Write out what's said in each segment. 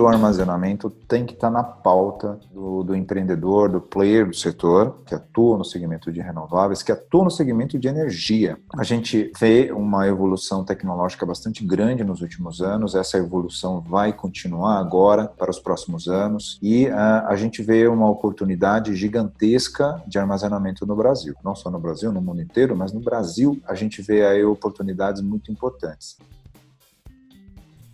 do armazenamento tem que estar tá na pauta do, do, empreendedor, do player do setor, que atua no segmento de renováveis, que atua no segmento de energia. A gente vê uma evolução tecnológica bastante grande nos últimos anos, essa evolução vai continuar agora para os próximos anos e uh, a gente vê uma oportunidade gigantesca de armazenamento no Brasil. Não só no Brasil, no mundo inteiro, mas no Brasil a gente vê aí oportunidades muito importantes.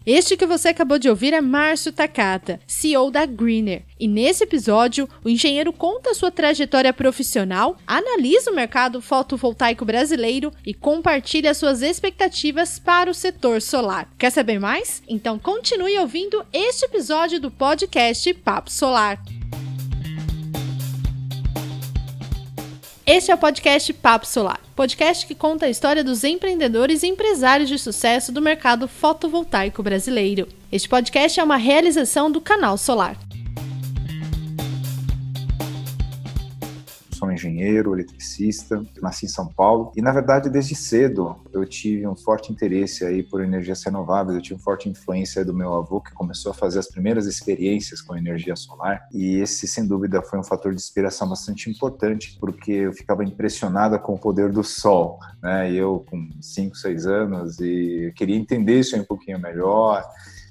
Este que você acabou de ouvir é Márcio Takata, CEO da Greener. E nesse episódio, o engenheiro conta sua trajetória profissional, analisa o mercado fotovoltaico brasileiro e compartilha suas expectativas para o setor solar. Quer saber mais? Então continue ouvindo este episódio do podcast Papo Solar. Este é o podcast Papo Solar, podcast que conta a história dos empreendedores e empresários de sucesso do mercado fotovoltaico brasileiro. Este podcast é uma realização do Canal Solar. Engenheiro, eletricista, nasci em São Paulo. E na verdade desde cedo eu tive um forte interesse aí por energias renováveis, eu tive uma forte influência do meu avô que começou a fazer as primeiras experiências com energia solar. E esse sem dúvida foi um fator de inspiração bastante importante porque eu ficava impressionada com o poder do sol, né? Eu com 5, 6 anos e queria entender isso um pouquinho melhor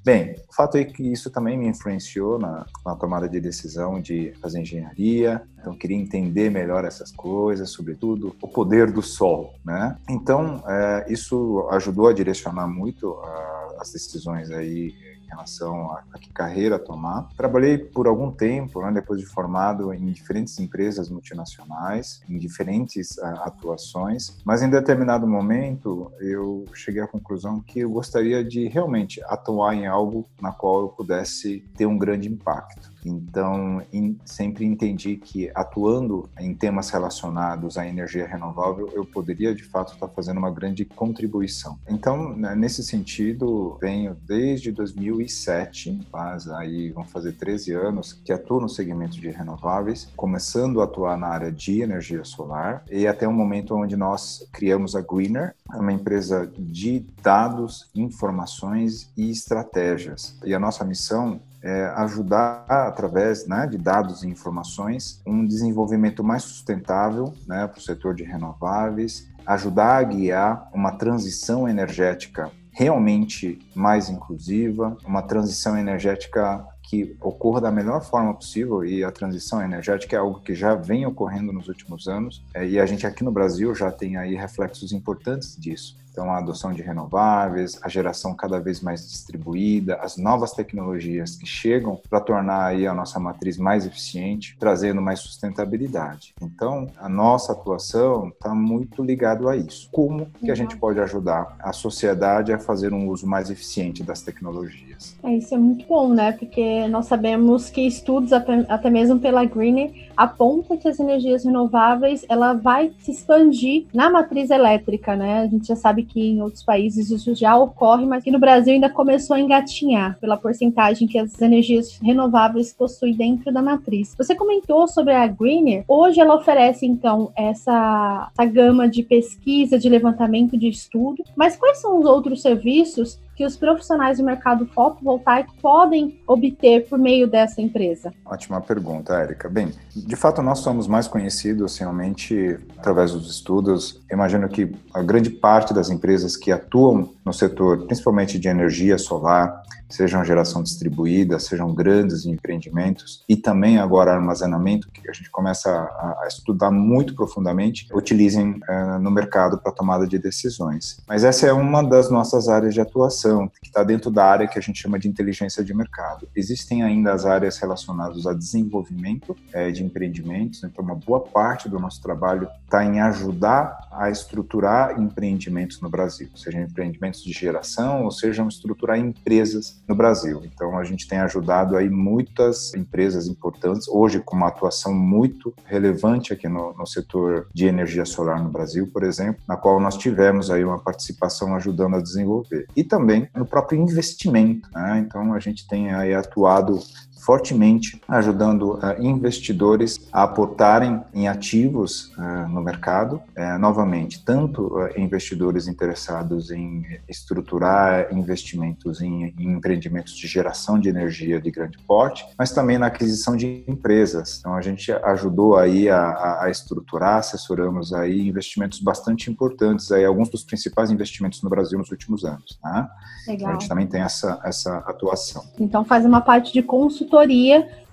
Bem, o fato é que isso também me influenciou na, na, tomada de decisão de fazer engenharia. Então, queria entender melhor essas coisas, sobretudo o poder do sol, né? Então, é, isso ajudou a direcionar muito a, as decisões aí em relação a, a que carreira tomar. Trabalhei por algum tempo, né, depois de formado, em diferentes empresas multinacionais, em diferentes uh, atuações, mas em determinado momento eu cheguei à conclusão que eu gostaria de realmente atuar em algo na qual eu pudesse ter um grande impacto. Então, sempre entendi que atuando em temas relacionados à energia renovável, eu poderia de fato estar fazendo uma grande contribuição. Então, né, nesse sentido, venho desde 2007, faz aí vão fazer 13 anos que atuo no segmento de renováveis, começando a atuar na área de energia solar e até o momento onde nós criamos a Greener, uma empresa de dados, informações e estratégias. E a nossa missão é, ajudar, através né, de dados e informações, um desenvolvimento mais sustentável né, para o setor de renováveis, ajudar a guiar uma transição energética realmente mais inclusiva, uma transição energética que ocorra da melhor forma possível e a transição energética é algo que já vem ocorrendo nos últimos anos é, e a gente aqui no Brasil já tem aí reflexos importantes disso. Então, a adoção de renováveis, a geração cada vez mais distribuída, as novas tecnologias que chegam para tornar aí a nossa matriz mais eficiente, trazendo mais sustentabilidade. Então, a nossa atuação está muito ligado a isso. Como que a gente pode ajudar a sociedade a fazer um uso mais eficiente das tecnologias? É, isso é muito bom, né? Porque nós sabemos que estudos, até mesmo pela Green, apontam que as energias renováveis ela vai se expandir na matriz elétrica, né? A gente já sabe que em outros países isso já ocorre, mas que no Brasil ainda começou a engatinhar pela porcentagem que as energias renováveis possuem dentro da matriz. Você comentou sobre a Greener. Hoje ela oferece, então, essa, essa gama de pesquisa, de levantamento de estudo, mas quais são os outros serviços que os profissionais do mercado fotovoltaico podem obter por meio dessa empresa? Ótima pergunta, Érica. Bem, de fato, nós somos mais conhecidos realmente através dos estudos. Imagino que a grande parte das empresas que atuam no setor, principalmente de energia solar, sejam geração distribuída, sejam grandes empreendimentos e também agora armazenamento, que a gente começa a, a estudar muito profundamente, utilizem uh, no mercado para tomada de decisões. Mas essa é uma das nossas áreas de atuação, que está dentro da área que a gente chama de inteligência de mercado. Existem ainda as áreas relacionadas a desenvolvimento é, de empreendimentos, então uma boa parte do nosso trabalho está em ajudar a estruturar empreendimentos no Brasil, sejam empreendimentos de geração ou sejam estruturar empresas no Brasil. Então a gente tem ajudado aí muitas empresas importantes, hoje com uma atuação muito relevante aqui no, no setor de energia solar no Brasil, por exemplo, na qual nós tivemos aí uma participação ajudando a desenvolver. E também no próprio investimento, né? Então a gente tem aí atuado fortemente ajudando uh, investidores a aportarem em ativos uh, no mercado, uh, novamente, tanto investidores interessados em estruturar investimentos em, em, empreendimentos de geração de energia de grande porte, mas também na aquisição de empresas. Então a gente ajudou aí a, a estruturar, assessoramos aí investimentos bastante importantes aí alguns dos principais investimentos no Brasil nos últimos anos. Né? Legal. Então, a gente também tem essa essa atuação. Então faz uma parte de consultoria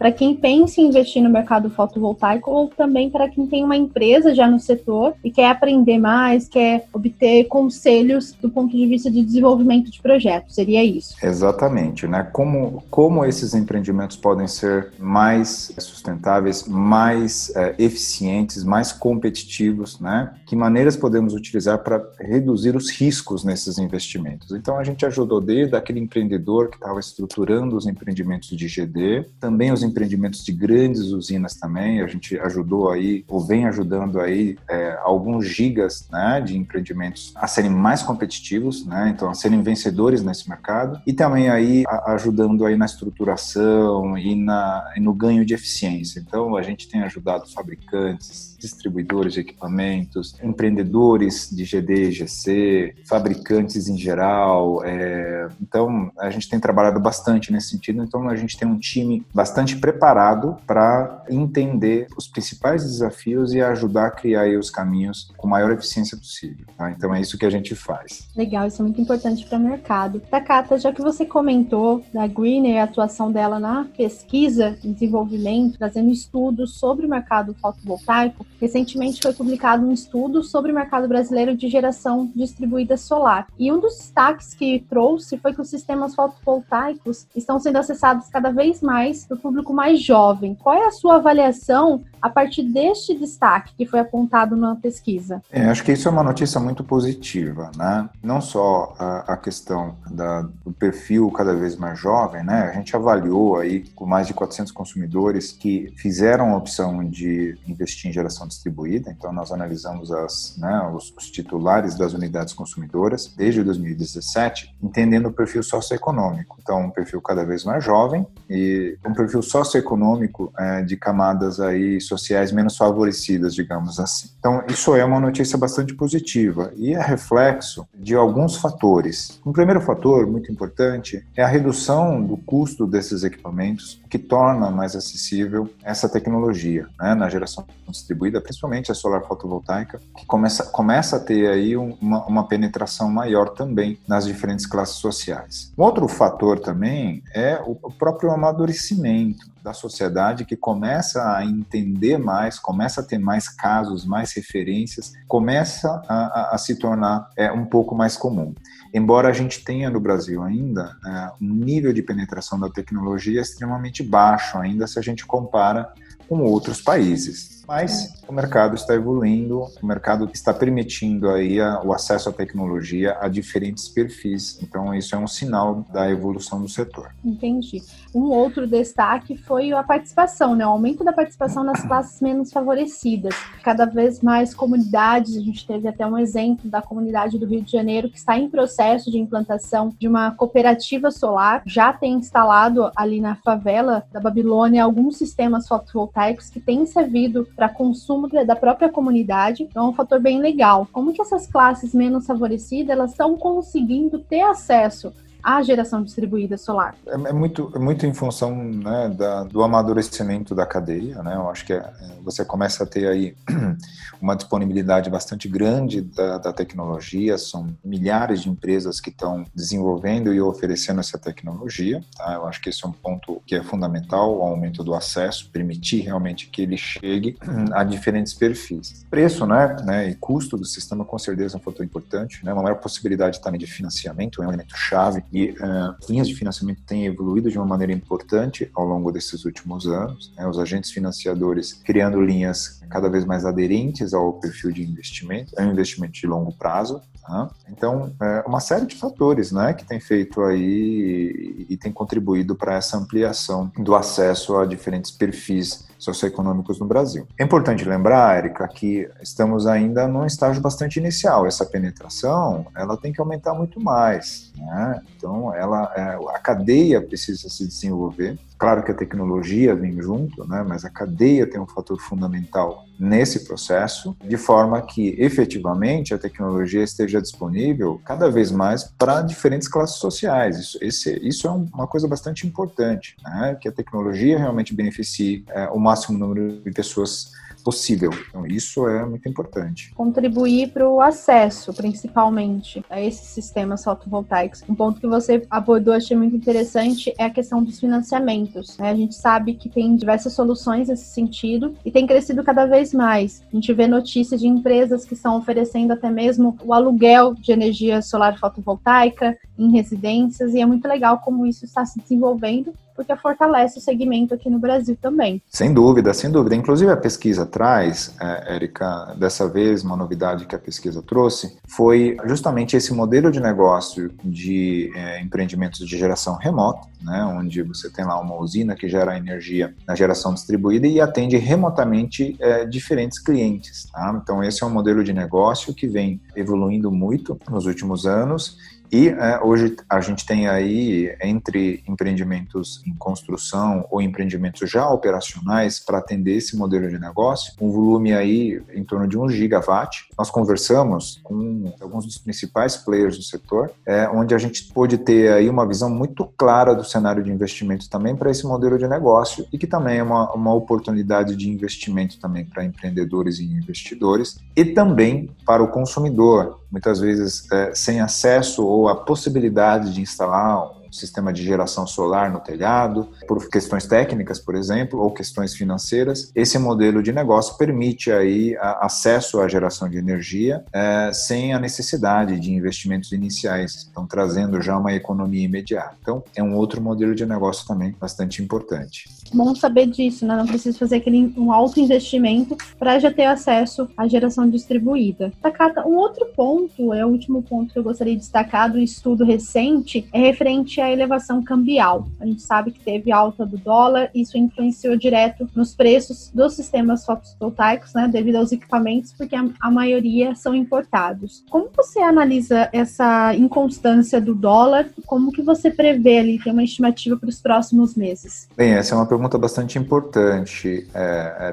para quem pensa em investir no mercado fotovoltaico ou também para quem tem uma empresa já no setor e quer aprender mais, quer obter conselhos do ponto de vista de desenvolvimento de projetos. Seria isso? Exatamente, né? Como, como esses empreendimentos podem ser mais sustentáveis, mais é, eficientes, mais competitivos, né? Que maneiras podemos utilizar para reduzir os riscos nesses investimentos? Então a gente ajudou desde aquele empreendedor que estava estruturando os empreendimentos de GD, também os empreendimentos de grandes usinas também. A gente ajudou aí, ou vem ajudando aí, é, alguns gigas né, de empreendimentos a serem mais competitivos, né, então a serem vencedores nesse mercado. E também aí a, ajudando aí na estruturação e, na, e no ganho de eficiência. Então a gente tem ajudado fabricantes, distribuidores de equipamentos, empreendedores de GD e GC, fabricantes em geral. É, então a gente tem trabalhado bastante nesse sentido. Então a gente tem um time bastante preparado para entender os principais desafios e ajudar a criar os caminhos com maior eficiência possível. Tá? Então é isso que a gente faz. Legal, isso é muito importante para o mercado. Takata, já que você comentou da Greener, a atuação dela na pesquisa desenvolvimento, trazendo estudos sobre o mercado fotovoltaico, recentemente foi publicado um estudo sobre o mercado brasileiro de geração distribuída solar. E um dos destaques que trouxe foi que os sistemas fotovoltaicos estão sendo acessados cada vez mais por público público mais jovem. Qual é a sua avaliação a partir deste destaque que foi apontado na pesquisa? É, acho que isso é uma notícia muito positiva, né? Não só a, a questão da, do perfil cada vez mais jovem, né? A gente avaliou aí com mais de 400 consumidores que fizeram a opção de investir em geração distribuída. Então nós analisamos as, né, os, os titulares das unidades consumidoras desde 2017, entendendo o perfil socioeconômico. Então um perfil cada vez mais jovem e um perfil socioeconômico é, de camadas aí sociais menos favorecidas, digamos assim. Então, isso é uma notícia bastante positiva e é reflexo de alguns fatores. Um primeiro fator muito importante é a redução do custo desses equipamentos, que torna mais acessível essa tecnologia né, na geração distribuída, principalmente a solar fotovoltaica, que começa, começa a ter aí uma, uma penetração maior também nas diferentes classes sociais. Um outro fator também é o próprio amadurecimento da sociedade que começa a entender mais, começa a ter mais casos, mais referências, começa a, a, a se tornar é, um pouco mais comum. Embora a gente tenha no Brasil ainda é, um nível de penetração da tecnologia extremamente baixo, ainda se a gente compara com outros países. Mas o mercado está evoluindo, o mercado está permitindo aí o acesso à tecnologia a diferentes perfis. Então isso é um sinal da evolução do setor. Entendi. Um outro destaque foi a participação, né? O aumento da participação nas classes menos favorecidas. Cada vez mais comunidades, a gente teve até um exemplo da comunidade do Rio de Janeiro que está em processo de implantação de uma cooperativa solar, já tem instalado ali na favela da Babilônia alguns sistemas fotovoltaicos que têm servido consumo da própria comunidade. Então é um fator bem legal. Como que essas classes menos favorecidas elas estão conseguindo ter acesso a geração distribuída solar? É, é muito, é muito em função né, da, do amadurecimento da cadeia. Né? Eu acho que é, você começa a ter aí uma disponibilidade bastante grande da, da tecnologia. São milhares de empresas que estão desenvolvendo e oferecendo essa tecnologia. Tá? Eu acho que esse é um ponto que é fundamental, o aumento do acesso, permitir realmente que ele chegue a diferentes perfis. Preço né, né, e custo do sistema com certeza é um fator importante. Né? Uma maior possibilidade também de financiamento é um elemento chave e uh, linhas de financiamento têm evoluído de uma maneira importante ao longo desses últimos anos. Né? Os agentes financiadores criando linhas cada vez mais aderentes ao perfil de investimento, é um investimento de longo prazo, Né? Então, é uma série de fatores né, que tem feito aí e tem contribuído para essa ampliação do acesso a diferentes perfis socioeconômicos no Brasil. É importante lembrar, Érica, que estamos ainda num estágio bastante inicial. Essa penetração, ela tem que aumentar muito mais. Né? Então, ela, é, a cadeia precisa se desenvolver. Claro que a tecnologia vem junto, né? mas a cadeia tem um fator fundamental nesse processo, de forma que efetivamente a tecnologia esteja disponível cada vez mais para diferentes classes sociais. Isso, esse, isso é uma coisa bastante importante, né? que a tecnologia realmente beneficie é, o máximo número de pessoas possível. Então, isso é muito importante. Contribuir para o acesso, principalmente, a esses sistemas fotovoltaicos. Um ponto que você abordou, achei muito interessante, é a questão dos financiamentos. Né? A gente sabe que tem diversas soluções nesse sentido e tem crescido cada vez mais. A gente vê notícias de empresas que estão oferecendo até mesmo o aluguel de energia solar fotovoltaica em residências, e é muito legal como isso está se desenvolvendo porque fortalece o segmento aqui no Brasil também. Sem dúvida, sem dúvida. Inclusive a pesquisa traz, é, Érica, dessa vez uma novidade que a pesquisa trouxe foi justamente esse modelo de negócio de é, empreendimentos de geração remota, né, onde você tem lá uma usina que gera energia na geração distribuída e atende remotamente é, diferentes clientes. Tá? Então esse é um modelo de negócio que vem evoluindo muito nos últimos anos e é, hoje a gente tem aí, entre empreendimentos em construção ou empreendimentos já operacionais para atender esse modelo de negócio, um volume aí em torno de 1 gigawatt. Nós conversamos com alguns dos principais players do setor, é, onde a gente pôde ter aí uma visão muito clara do cenário de investimento também para esse modelo de negócio e que também é uma, uma oportunidade de investimento também para empreendedores e investidores e também para o consumidor, muitas vezes é, sem acesso ou a possibilidade de instalar sistema de geração solar no telhado, por questões técnicas, por exemplo, ou questões financeiras. Esse modelo de negócio permite aí acesso à geração de energia é, sem a necessidade de investimentos iniciais, então trazendo já uma economia imediata. Então, é um outro modelo de negócio também bastante importante. Bom saber disso, né? Não precisa fazer aquele um alto investimento para já ter acesso à geração distribuída. Takata, um outro ponto, é o último ponto que eu gostaria de destacar do estudo recente, é referente a elevação cambial. A gente sabe que teve alta do dólar, isso influenciou direto nos preços dos sistemas fotovoltaicos, né, devido aos equipamentos, porque a, a maioria são importados. Como você analisa essa inconstância do dólar? Como que você prevê ali, tem uma estimativa para os próximos meses? Bem, essa é uma pergunta bastante importante, é,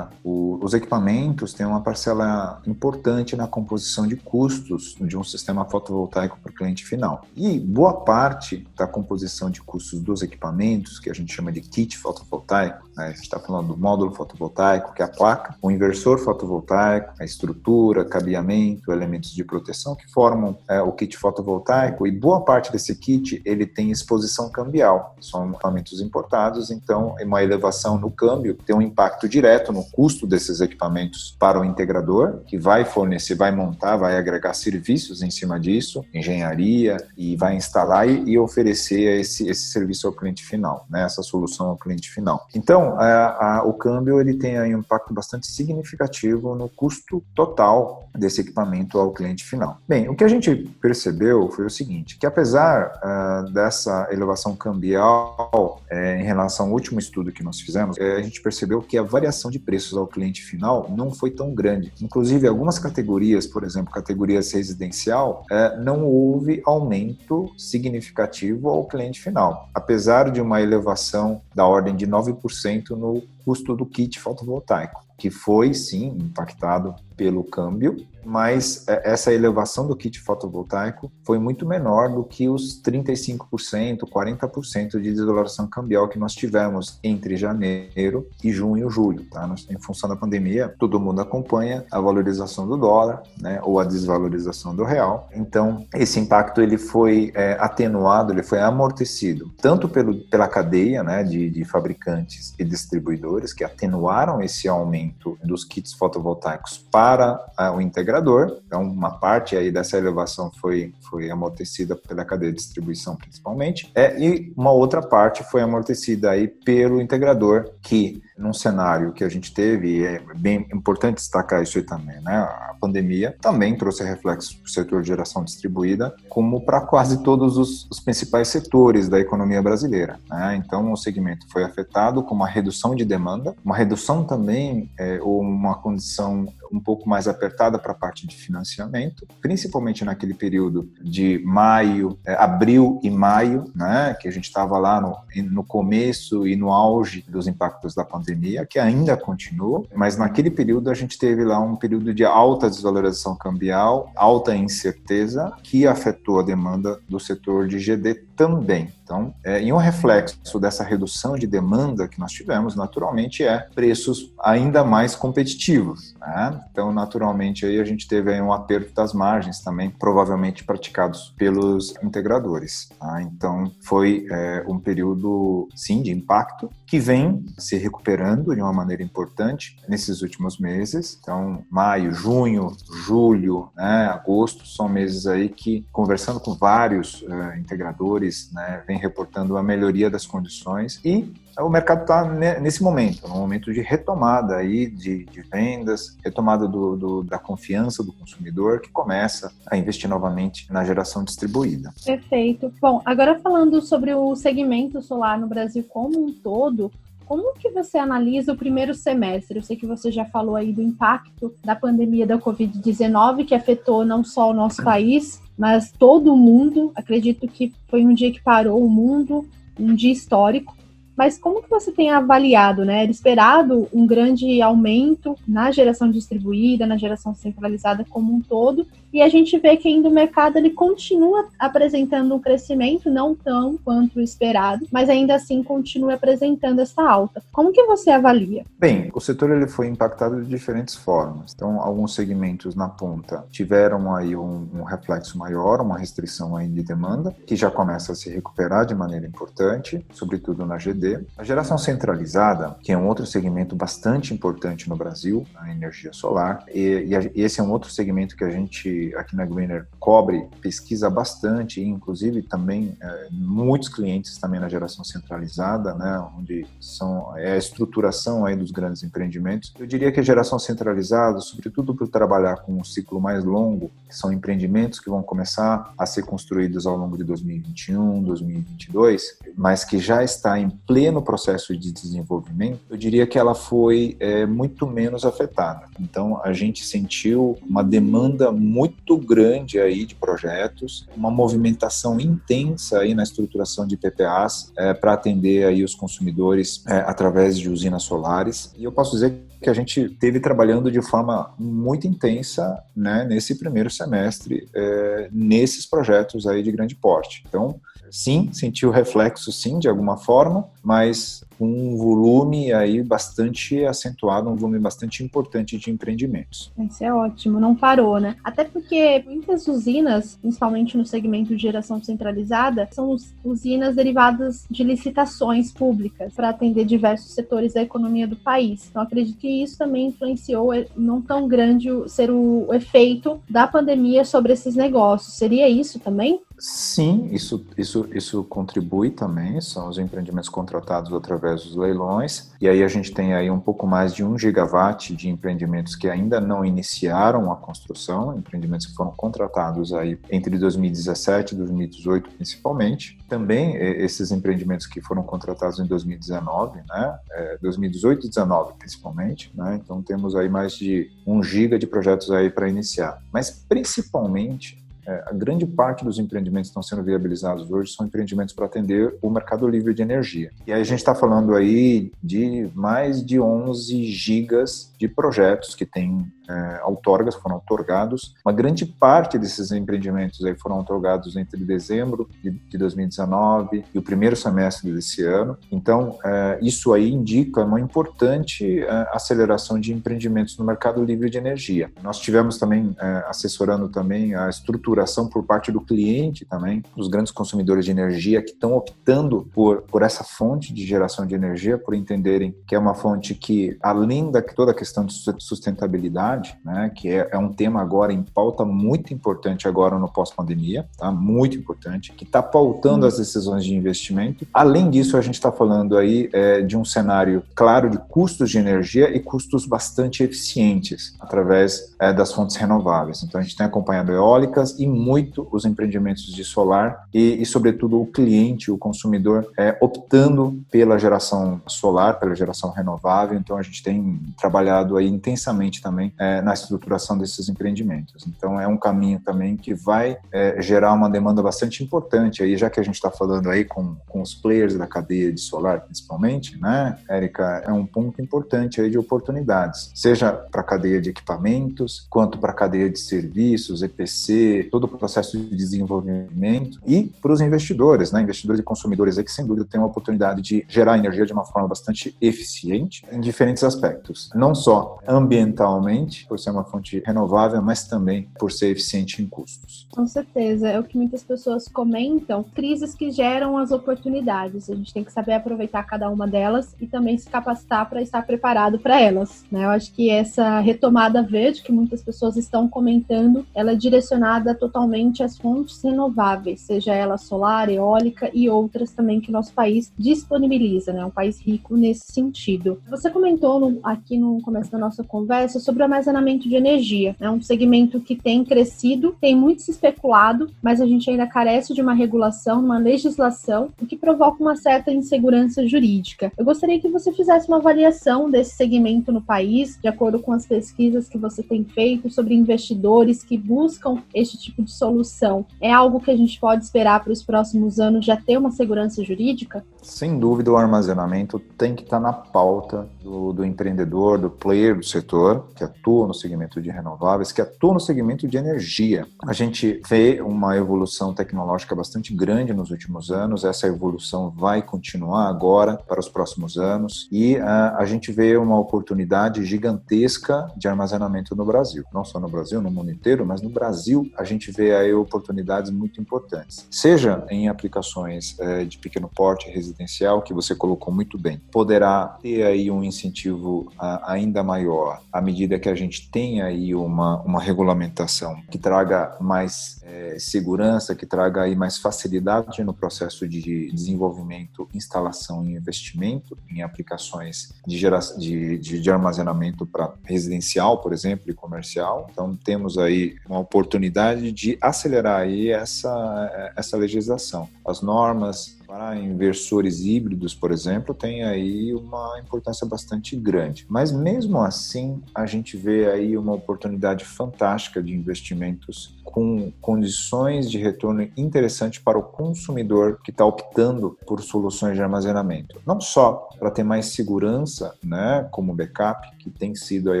os equipamentos têm uma parcela importante na composição de custos de um sistema fotovoltaico para o cliente final. E boa parte da composição de custos dos equipamentos, que a gente chama de kit fotovoltaico, né? a gente está falando do módulo fotovoltaico, que é a placa, o inversor fotovoltaico, a estrutura, cabeamento, elementos de proteção que formam é, o kit fotovoltaico, e boa parte desse kit ele tem exposição cambial, são equipamentos importados, então uma elevação no câmbio tem um impacto direto no custo desses equipamentos para o integrador, que vai fornecer, vai montar, vai agregar serviços em cima disso, engenharia, e vai instalar e, e oferecer oferecer esse, esse serviço ao cliente final, né, essa solução ao cliente final. Então, a, a, o câmbio ele tem um impacto bastante significativo no custo total desse equipamento ao cliente final. Bem, o que a gente percebeu foi o seguinte, que apesar uh, dessa elevação cambial é, em relação ao último estudo que nós fizemos, é, a gente percebeu que a variação de preços ao cliente final não foi tão grande. Inclusive, algumas categorias, por exemplo, categorias residencial, é, não houve aumento significativo ao cliente final, apesar de uma elevação da ordem de 9% no custo do kit fotovoltaico, que foi sim impactado pelo câmbio, mas é, essa elevação do kit fotovoltaico foi muito menor do que os 35%, 40% de desvalorização cambial que nós tivemos entre janeiro e junho e julho. Tá? Em função da pandemia, todo mundo acompanha a valorização do dólar né, ou a desvalorização do real. Então, esse impacto ele foi é, atenuado, ele foi amortecido, tanto pelo, pela cadeia né, de, de fabricantes e distribuidores que atenuaram esse aumento dos kits fotovoltaicos para o integrador. Então, uma parte aí dessa elevação foi, foi amortecida pela cadeia de distribuição, principalmente, é, e uma outra parte foi amortecida aí pelo integrador, que num cenário que a gente teve, e é bem importante destacar isso aí também, né? A pandemia também trouxe reflexos para o setor de geração distribuída, como para quase todos os, os, principais setores da economia brasileira. Né? Então, o segmento foi afetado com uma redução de demanda, uma redução também, é, ou uma condição um pouco mais apertada para a parte de financiamento, principalmente naquele período de maio, é, abril e maio, né, que a gente estava lá no, no começo e no auge dos impactos da pandemia, que ainda continua, mas naquele período a gente teve lá um período de alta desvalorização cambial, alta incerteza, que afetou a demanda do setor de GD também. Então, é, um reflexo dessa redução de demanda que nós tivemos, naturalmente, é preços ainda mais competitivos. Né? Então, naturalmente, aí a gente teve aí um aperto das margens também, provavelmente praticados pelos integradores. Tá? Então, foi é, um período, sim, de impacto, que vem se recuperando de uma maneira importante nesses últimos meses. Então, maio, junho, julho, né, agosto, são meses aí que, conversando com vários é, integradores, né, vem reportando a melhoria das condições e o mercado está nesse momento, no momento de retomada aí de, de vendas, retomada do, do, da confiança do consumidor que começa a investir novamente na geração distribuída. Perfeito. Bom, agora falando sobre o segmento solar no Brasil como um todo, como que você analisa o primeiro semestre? Eu sei que você já falou aí do impacto da pandemia da Covid-19, que afetou não só o nosso país, mas todo o mundo. Acredito que foi um dia que parou o mundo, um dia histórico. Mas como que você tem avaliado, né? Era esperado um grande aumento na geração distribuída, na geração centralizada como um todo, e a gente vê que ainda o mercado ele continua apresentando um crescimento, não tão quanto esperado, mas ainda assim continua apresentando essa alta. Como que você avalia? Bem, o setor ele foi impactado de diferentes formas. Então, alguns segmentos na ponta tiveram aí um, um reflexo maior, uma restrição aí de demanda, que já começa a se recuperar de maneira importante, sobretudo na GD. A geração centralizada, que é um outro segmento bastante importante no Brasil, a energia solar, e, e esse é um outro segmento que a gente aqui na Greener cobre, pesquisa bastante, inclusive também é, muitos clientes também na geração centralizada, né, onde são é a estruturação aí dos grandes empreendimentos. Eu diria que a geração centralizada, sobretudo por trabalhar com um ciclo mais longo, são empreendimentos que vão começar a ser construídos ao longo de 2021, 2022, mas que já está em pleno processo de desenvolvimento, eu diria que ela foi é, muito menos afetada. Então a gente sentiu uma demanda muito grande aí de projetos, uma movimentação intensa aí na estruturação de PPAs é, para atender aí os consumidores é, através de usinas solares. E eu posso dizer que a gente teve trabalhando de forma muito intensa né, nesse primeiro semestre é, nesses projetos aí de grande porte. Então, sim, sentiu reflexo sim de alguma forma, mas com um volume aí bastante acentuado, um volume bastante importante de empreendimentos. Isso é ótimo, não parou, né? Até porque muitas usinas, principalmente no segmento de geração centralizada, são usinas derivadas de licitações públicas para atender diversos setores da economia do país. Então acredito que isso também influenciou é, não tão grande ser o efeito da pandemia sobre esses negócios. Seria isso também? Sim, isso, isso, isso contribui também, são os empreendimentos contratados através dos leilões, e aí a gente tem aí um pouco mais de um gigawatt de empreendimentos que ainda não iniciaram a construção, empreendimentos que foram contratados aí entre 2017 e 2018 principalmente. Também esses empreendimentos que foram contratados em 2019, né, 2018 e 2019 principalmente, né, então temos aí mais de um giga de projetos aí para iniciar. Mas principalmente é, a grande parte dos empreendimentos que estão sendo viabilizados hoje são empreendimentos para atender o mercado livre de energia. E aí a gente está falando aí de mais de 11 gigas de projetos que têm é, outorgas, foram otorgados. Uma grande parte desses empreendimentos aí foram otorgados entre dezembro de, de 2019 e o primeiro semestre desse ano. Então, é, isso aí indica uma importante é, aceleração de empreendimentos no mercado livre de energia. Nós tivemos também é, assessorando também a estruturação por parte do cliente também, dos grandes consumidores de energia que estão optando por, por essa fonte de geração de energia, por entenderem que é uma fonte que, além da toda a questão de sustentabilidade, né, que é, é, um tema agora em pauta muito importante agora no pós-pandemia, tá? Muito importante, que está pautando as decisões de investimento. Além disso, a gente está falando aí é, de um cenário claro de custos de energia e custos bastante eficientes através é, das fontes renováveis. Então, a gente tem acompanhado eólicas e muito os empreendimentos de solar e, e sobretudo, o cliente, o consumidor, é, optando pela geração solar, pela geração renovável. Então, a gente tem trabalhado aí intensamente também é, na estruturação desses empreendimentos. Então, é um caminho também que vai é, gerar uma demanda bastante importante aí, já que a gente está falando aí com, com os players da cadeia de solar, principalmente, né, Érica, é um ponto importante aí de oportunidades, seja para a cadeia de equipamentos, quanto para a cadeia de serviços, EPC, todo o processo de desenvolvimento e para os investidores, né, investidores e consumidores aí que sem dúvida têm uma oportunidade de gerar energia de uma forma bastante eficiente em diferentes aspectos, não só ambientalmente, por ser uma fonte renovável, mas também por ser eficiente em custos. Com certeza, é o que muitas pessoas comentam, crises que geram as oportunidades. A gente tem que saber aproveitar cada uma delas e também se capacitar para estar preparado para elas. Né? Eu acho que essa retomada verde que muitas pessoas estão comentando, ela é direcionada totalmente às fontes renováveis, seja ela solar, eólica e outras também que nosso país disponibiliza, né? Um país rico nesse sentido. Você comentou no, aqui no começo da nossa conversa sobre o armazenamento de energia, é um segmento que tem crescido, tem muito se especulado, mas a gente ainda carece de uma regulação, uma legislação, o que provoca uma certa insegurança jurídica. Eu gostaria que você fizesse uma avaliação desse segmento no país, de acordo com as pesquisas que você tem feito sobre investidores que buscam este tipo de solução. É algo que a gente pode esperar para os próximos anos já ter uma segurança jurídica? Sem dúvida, o armazenamento tem que estar na pauta do, do empreendedor, do player do setor, que atua no segmento de renováveis, que atua no segmento de energia. A gente vê uma evolução tecnológica bastante grande nos últimos anos, essa evolução vai continuar agora para os próximos anos e uh, a gente vê uma oportunidade gigantesca de armazenamento no Brasil. Não só no Brasil, no mundo inteiro, mas no Brasil a gente vê aí oportunidades muito importantes. Seja em aplicações uh, de pequeno porte residencial, que você colocou muito bem, poderá ter aí um incentivo uh, ainda maior à medida que a gente tem aí uma, uma regulamentação que traga mais é, segurança, que traga aí mais facilidade no processo de desenvolvimento, instalação e investimento em aplicações de, geração, de, de, de armazenamento para residencial, por exemplo, e comercial. Então temos aí uma oportunidade de acelerar aí essa, essa legislação. As normas para inversores híbridos, por exemplo, tem aí uma importância bastante grande. Mas mesmo assim, a gente vê aí uma oportunidade fantástica de investimentos com condições de retorno interessante para o consumidor que está optando por soluções de armazenamento. Não só para ter mais segurança, né, como backup, que tem sido aí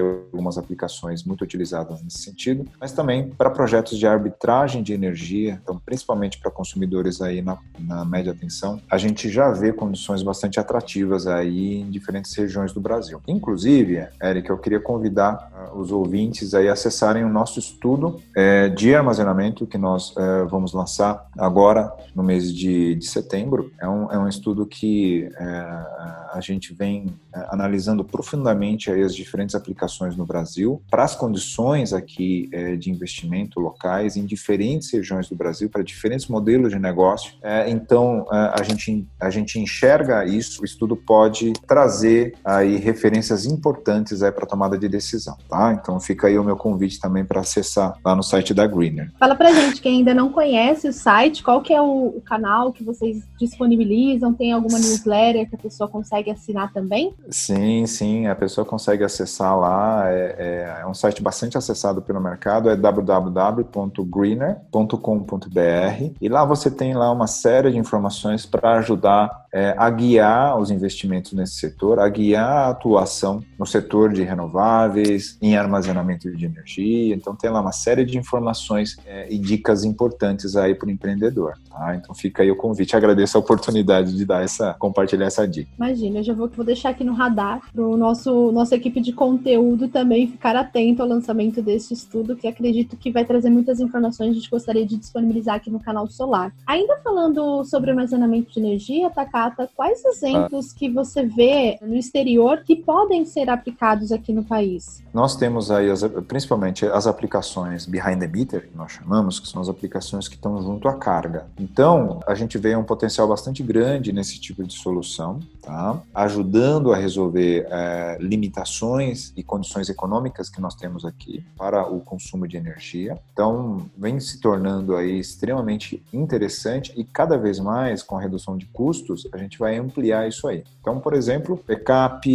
algumas aplicações muito utilizadas nesse sentido, mas também para projetos de arbitragem de energia, então principalmente para consumidores aí na, na média tensão, a gente já vê condições bastante atrativas aí em diferentes regiões do Brasil. Inclusive, Eric, eu queria convidar os ouvintes aí acessarem o nosso estudo é, de armazenamento que nós é, vamos lançar agora no mês de, de setembro. É um, é um estudo que é, a gente vem é, analisando profundamente aí as diferentes aplicações no Brasil para as condições aqui é, de investimento locais em diferentes regiões do Brasil para diferentes modelos de negócio. É, então a gente a gente enxerga isso. O estudo pode trazer aí referências importantes aí para tomada de decisão, tá? Então fica aí o meu convite também para acessar lá no site da Green Greener. Fala pra gente, quem ainda não conhece o site, qual que é o, o canal que vocês disponibilizam? Tem alguma newsletter que a pessoa consegue assinar também? Sim, sim, a pessoa consegue acessar lá. É, é, é um site bastante acessado pelo mercado, é www.greener.com.br e lá você tem lá uma série de informações para ajudar é, a guiar os investimentos nesse setor, a guiar a atuação no setor de renováveis, em armazenamento de energia. Então tem lá uma série de informações é, e dicas importantes aí para o empreendedor. Tá? Então fica aí o convite. Agradeço a oportunidade de dar essa, compartilhar essa dica. Imagina, eu já vou, vou deixar aqui no radar para o nosso nossa equipe de conteúdo também ficar atento ao lançamento desse estudo, que acredito que vai trazer muitas informações. A gente gostaria de disponibilizar aqui no canal Solar. Ainda falando sobre armazenamento de energia, Taka, Quais exemplos que você vê no exterior que podem ser aplicados aqui no país? Nós temos aí, as, principalmente, as aplicações behind the meter, que nós chamamos, que são as aplicações que estão junto à carga. Então, a gente vê um potencial bastante grande nesse tipo de solução, tá? ajudando a resolver é, limitações e condições econômicas que nós temos aqui para o consumo de energia. Então, vem se tornando aí extremamente interessante e cada vez mais, com a redução de custos, a gente vai ampliar isso aí. Então, por exemplo, backup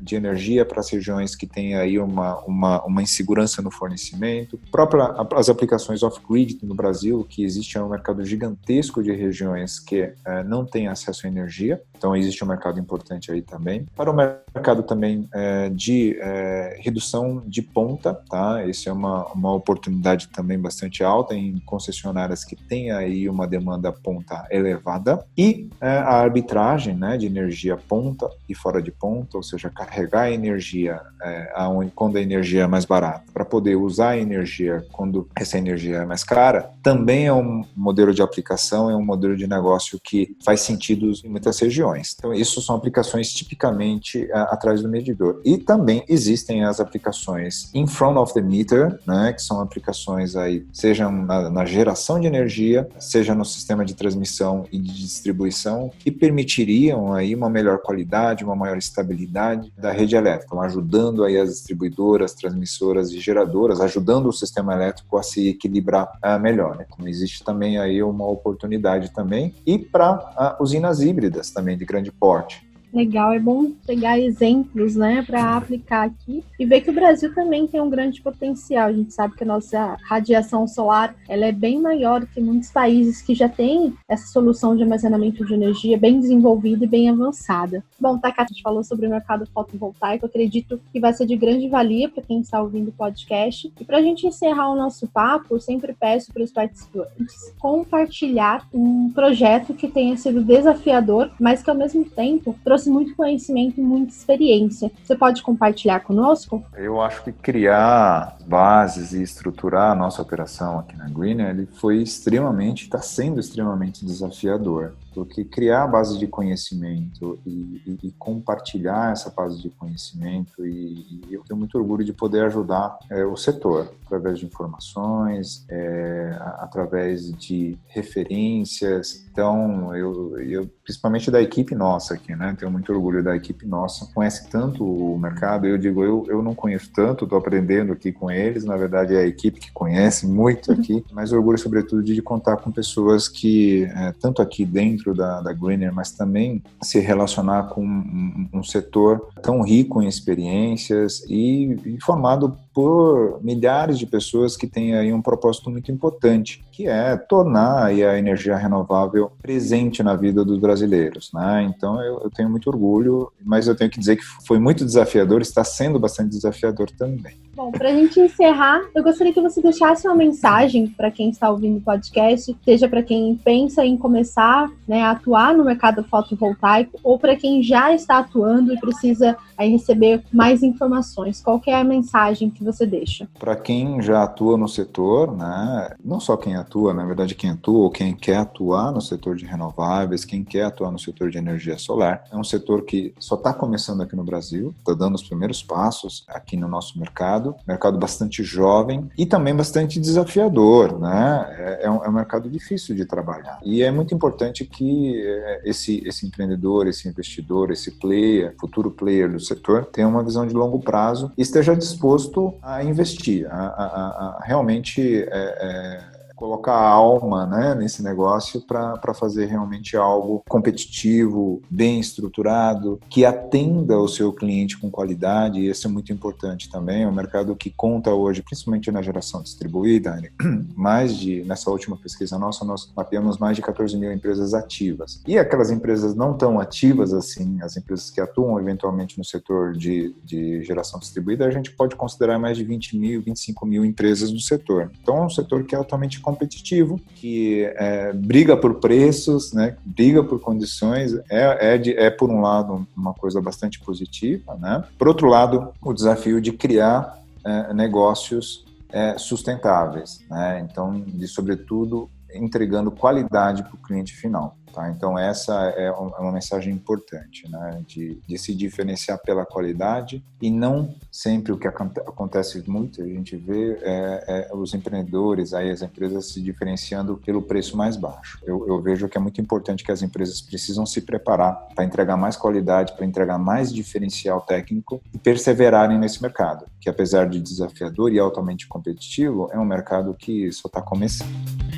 de energia para as regiões que têm aí uma, uma, uma insegurança no fornecimento, própria, as aplicações off-grid no Brasil, que existe um mercado gigantesco de regiões que é, não têm acesso à energia, então existe um mercado importante aí também. Para o mercado também é, de é, redução de ponta, tá? Isso é uma, uma oportunidade também bastante alta em concessionárias que têm aí uma demanda ponta elevada e a arbitragem, né, de energia ponta e fora de ponta, ou seja, carregar a energia é, aonde, quando a energia é mais barata, para poder usar a energia quando essa energia é mais cara, também é um modelo de aplicação, é um modelo de negócio que faz sentido em muitas regiões. Então, isso são aplicações tipicamente a, atrás do medidor. E também existem as aplicações in front of the meter, né, que são aplicações aí, sejam na, na geração de energia, seja no sistema de transmissão e de distribuição, que permitiriam aí uma melhor qualidade, uma maior estabilidade da rede elétrica, ajudando aí as distribuidoras, transmissoras e geradoras, ajudando o sistema elétrico a se equilibrar uh, melhor. Né? Então existe também aí uma oportunidade também e para uh, usinas híbridas também de grande porte. Legal, é bom pegar exemplos, né, para aplicar aqui e ver que o Brasil também tem um grande potencial. A gente sabe que a nossa radiação solar ela é bem maior que muitos países que já têm essa solução de armazenamento de energia bem desenvolvida e bem avançada. Bom, Takata, a gente falou sobre o mercado fotovoltaico, acredito que vai ser de grande valia para quem está ouvindo o podcast. E para a gente encerrar o nosso papo, sempre peço para os participantes compartilhar um projeto que tenha sido desafiador, mas que ao mesmo tempo trouxe trouxe muito conhecimento e muita experiência. Você pode compartilhar conosco? Eu acho que criar bases e estruturar a nossa operação aqui na Greener, ele foi extremamente, está sendo extremamente desafiador porque criar a base de conhecimento e, e, e compartilhar essa base de conhecimento e, e, eu tenho muito orgulho de poder ajudar é, o setor através de informações, é, através de referências. Então, eu, eu, principalmente da equipe nossa aqui, né? Tenho muito orgulho da equipe nossa. Conhece tanto o mercado. Eu digo, eu, eu não conheço tanto, estou aprendendo aqui com eles. Na verdade, é a equipe que conhece muito aqui. Mas orgulho, sobretudo, de contar com pessoas que, é, tanto aqui dentro dentro da, da Greener, mas também se relacionar com um, um setor tão rico em experiências e, e, formado por milhares de pessoas que têm aí um propósito muito importante, que é tornar a energia renovável presente na vida dos brasileiros. Né? Então eu, eu tenho muito orgulho, mas eu tenho que dizer que foi muito desafiador, está sendo bastante desafiador também. Bom, para a gente encerrar, eu gostaria que você deixasse uma mensagem para quem está ouvindo o podcast, seja para quem pensa em começar né, a atuar no mercado fotovoltaico ou para quem já está atuando e precisa aí, receber mais informações. Qual é a mensagem que você deixa? Para quem já atua no setor, né, não só quem atua, na verdade quem atua ou quem quer atuar no setor de renováveis, quem quer atuar no setor de energia solar, é um setor que só está começando aqui no Brasil, está dando os primeiros passos aqui no nosso mercado mercado, mercado bastante jovem e também bastante desafiador, né? É, é, um, é um mercado difícil de trabalhar. E é muito importante que é, esse, esse empreendedor, esse investidor, esse player, futuro player do setor, tenha uma visão de longo prazo e esteja disposto a investir, a, a, a realmente é, é colocar alma né, nesse negócio para fazer realmente algo competitivo, bem estruturado, que atenda o seu cliente com qualidade, e isso é muito importante também. É um mercado que conta hoje, principalmente na geração distribuída, mais de, nessa última pesquisa nossa, nós mapeamos mais de 14 mil empresas ativas. E aquelas empresas não tão ativas assim, as empresas que atuam eventualmente no setor de, de geração distribuída, a gente pode considerar mais de 20 mil, 25 mil empresas no setor. Então é um setor que é altamente competitivo, que é, briga por preços, né, briga por condições, é, é, de, é, por um lado uma coisa bastante positiva, né? Por outro lado, o desafio de criar é, negócios é, sustentáveis, né? Então, de sobretudo entregando qualidade para o cliente final. Tá? Então, essa é, é uma mensagem importante, né? de, de, se diferenciar pela qualidade e não sempre o que acontece muito, a gente vê é, é os empreendedores, aí as empresas se diferenciando pelo preço mais baixo. Eu, eu vejo que é muito importante que as empresas precisam se preparar para entregar mais qualidade, para entregar mais diferencial técnico e perseverarem nesse mercado, que apesar de desafiador e altamente competitivo, é um mercado que só está começando.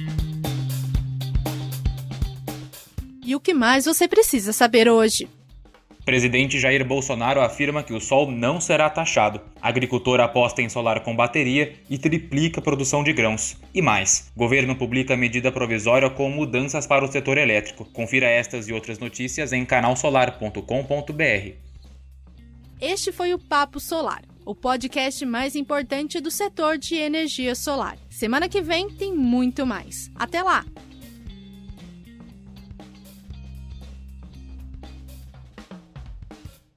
E o que mais você precisa saber hoje? Presidente Jair Bolsonaro afirma que o sol não será taxado. Agricultor aposta em solar com bateria e triplica a produção de grãos. E mais, governo publica medida provisória com mudanças para o setor elétrico. Confira estas e outras notícias em canalsolar.com.br. Este foi o Papo Solar, o podcast mais importante do setor de energia solar. Semana que vem tem muito mais. Até lá!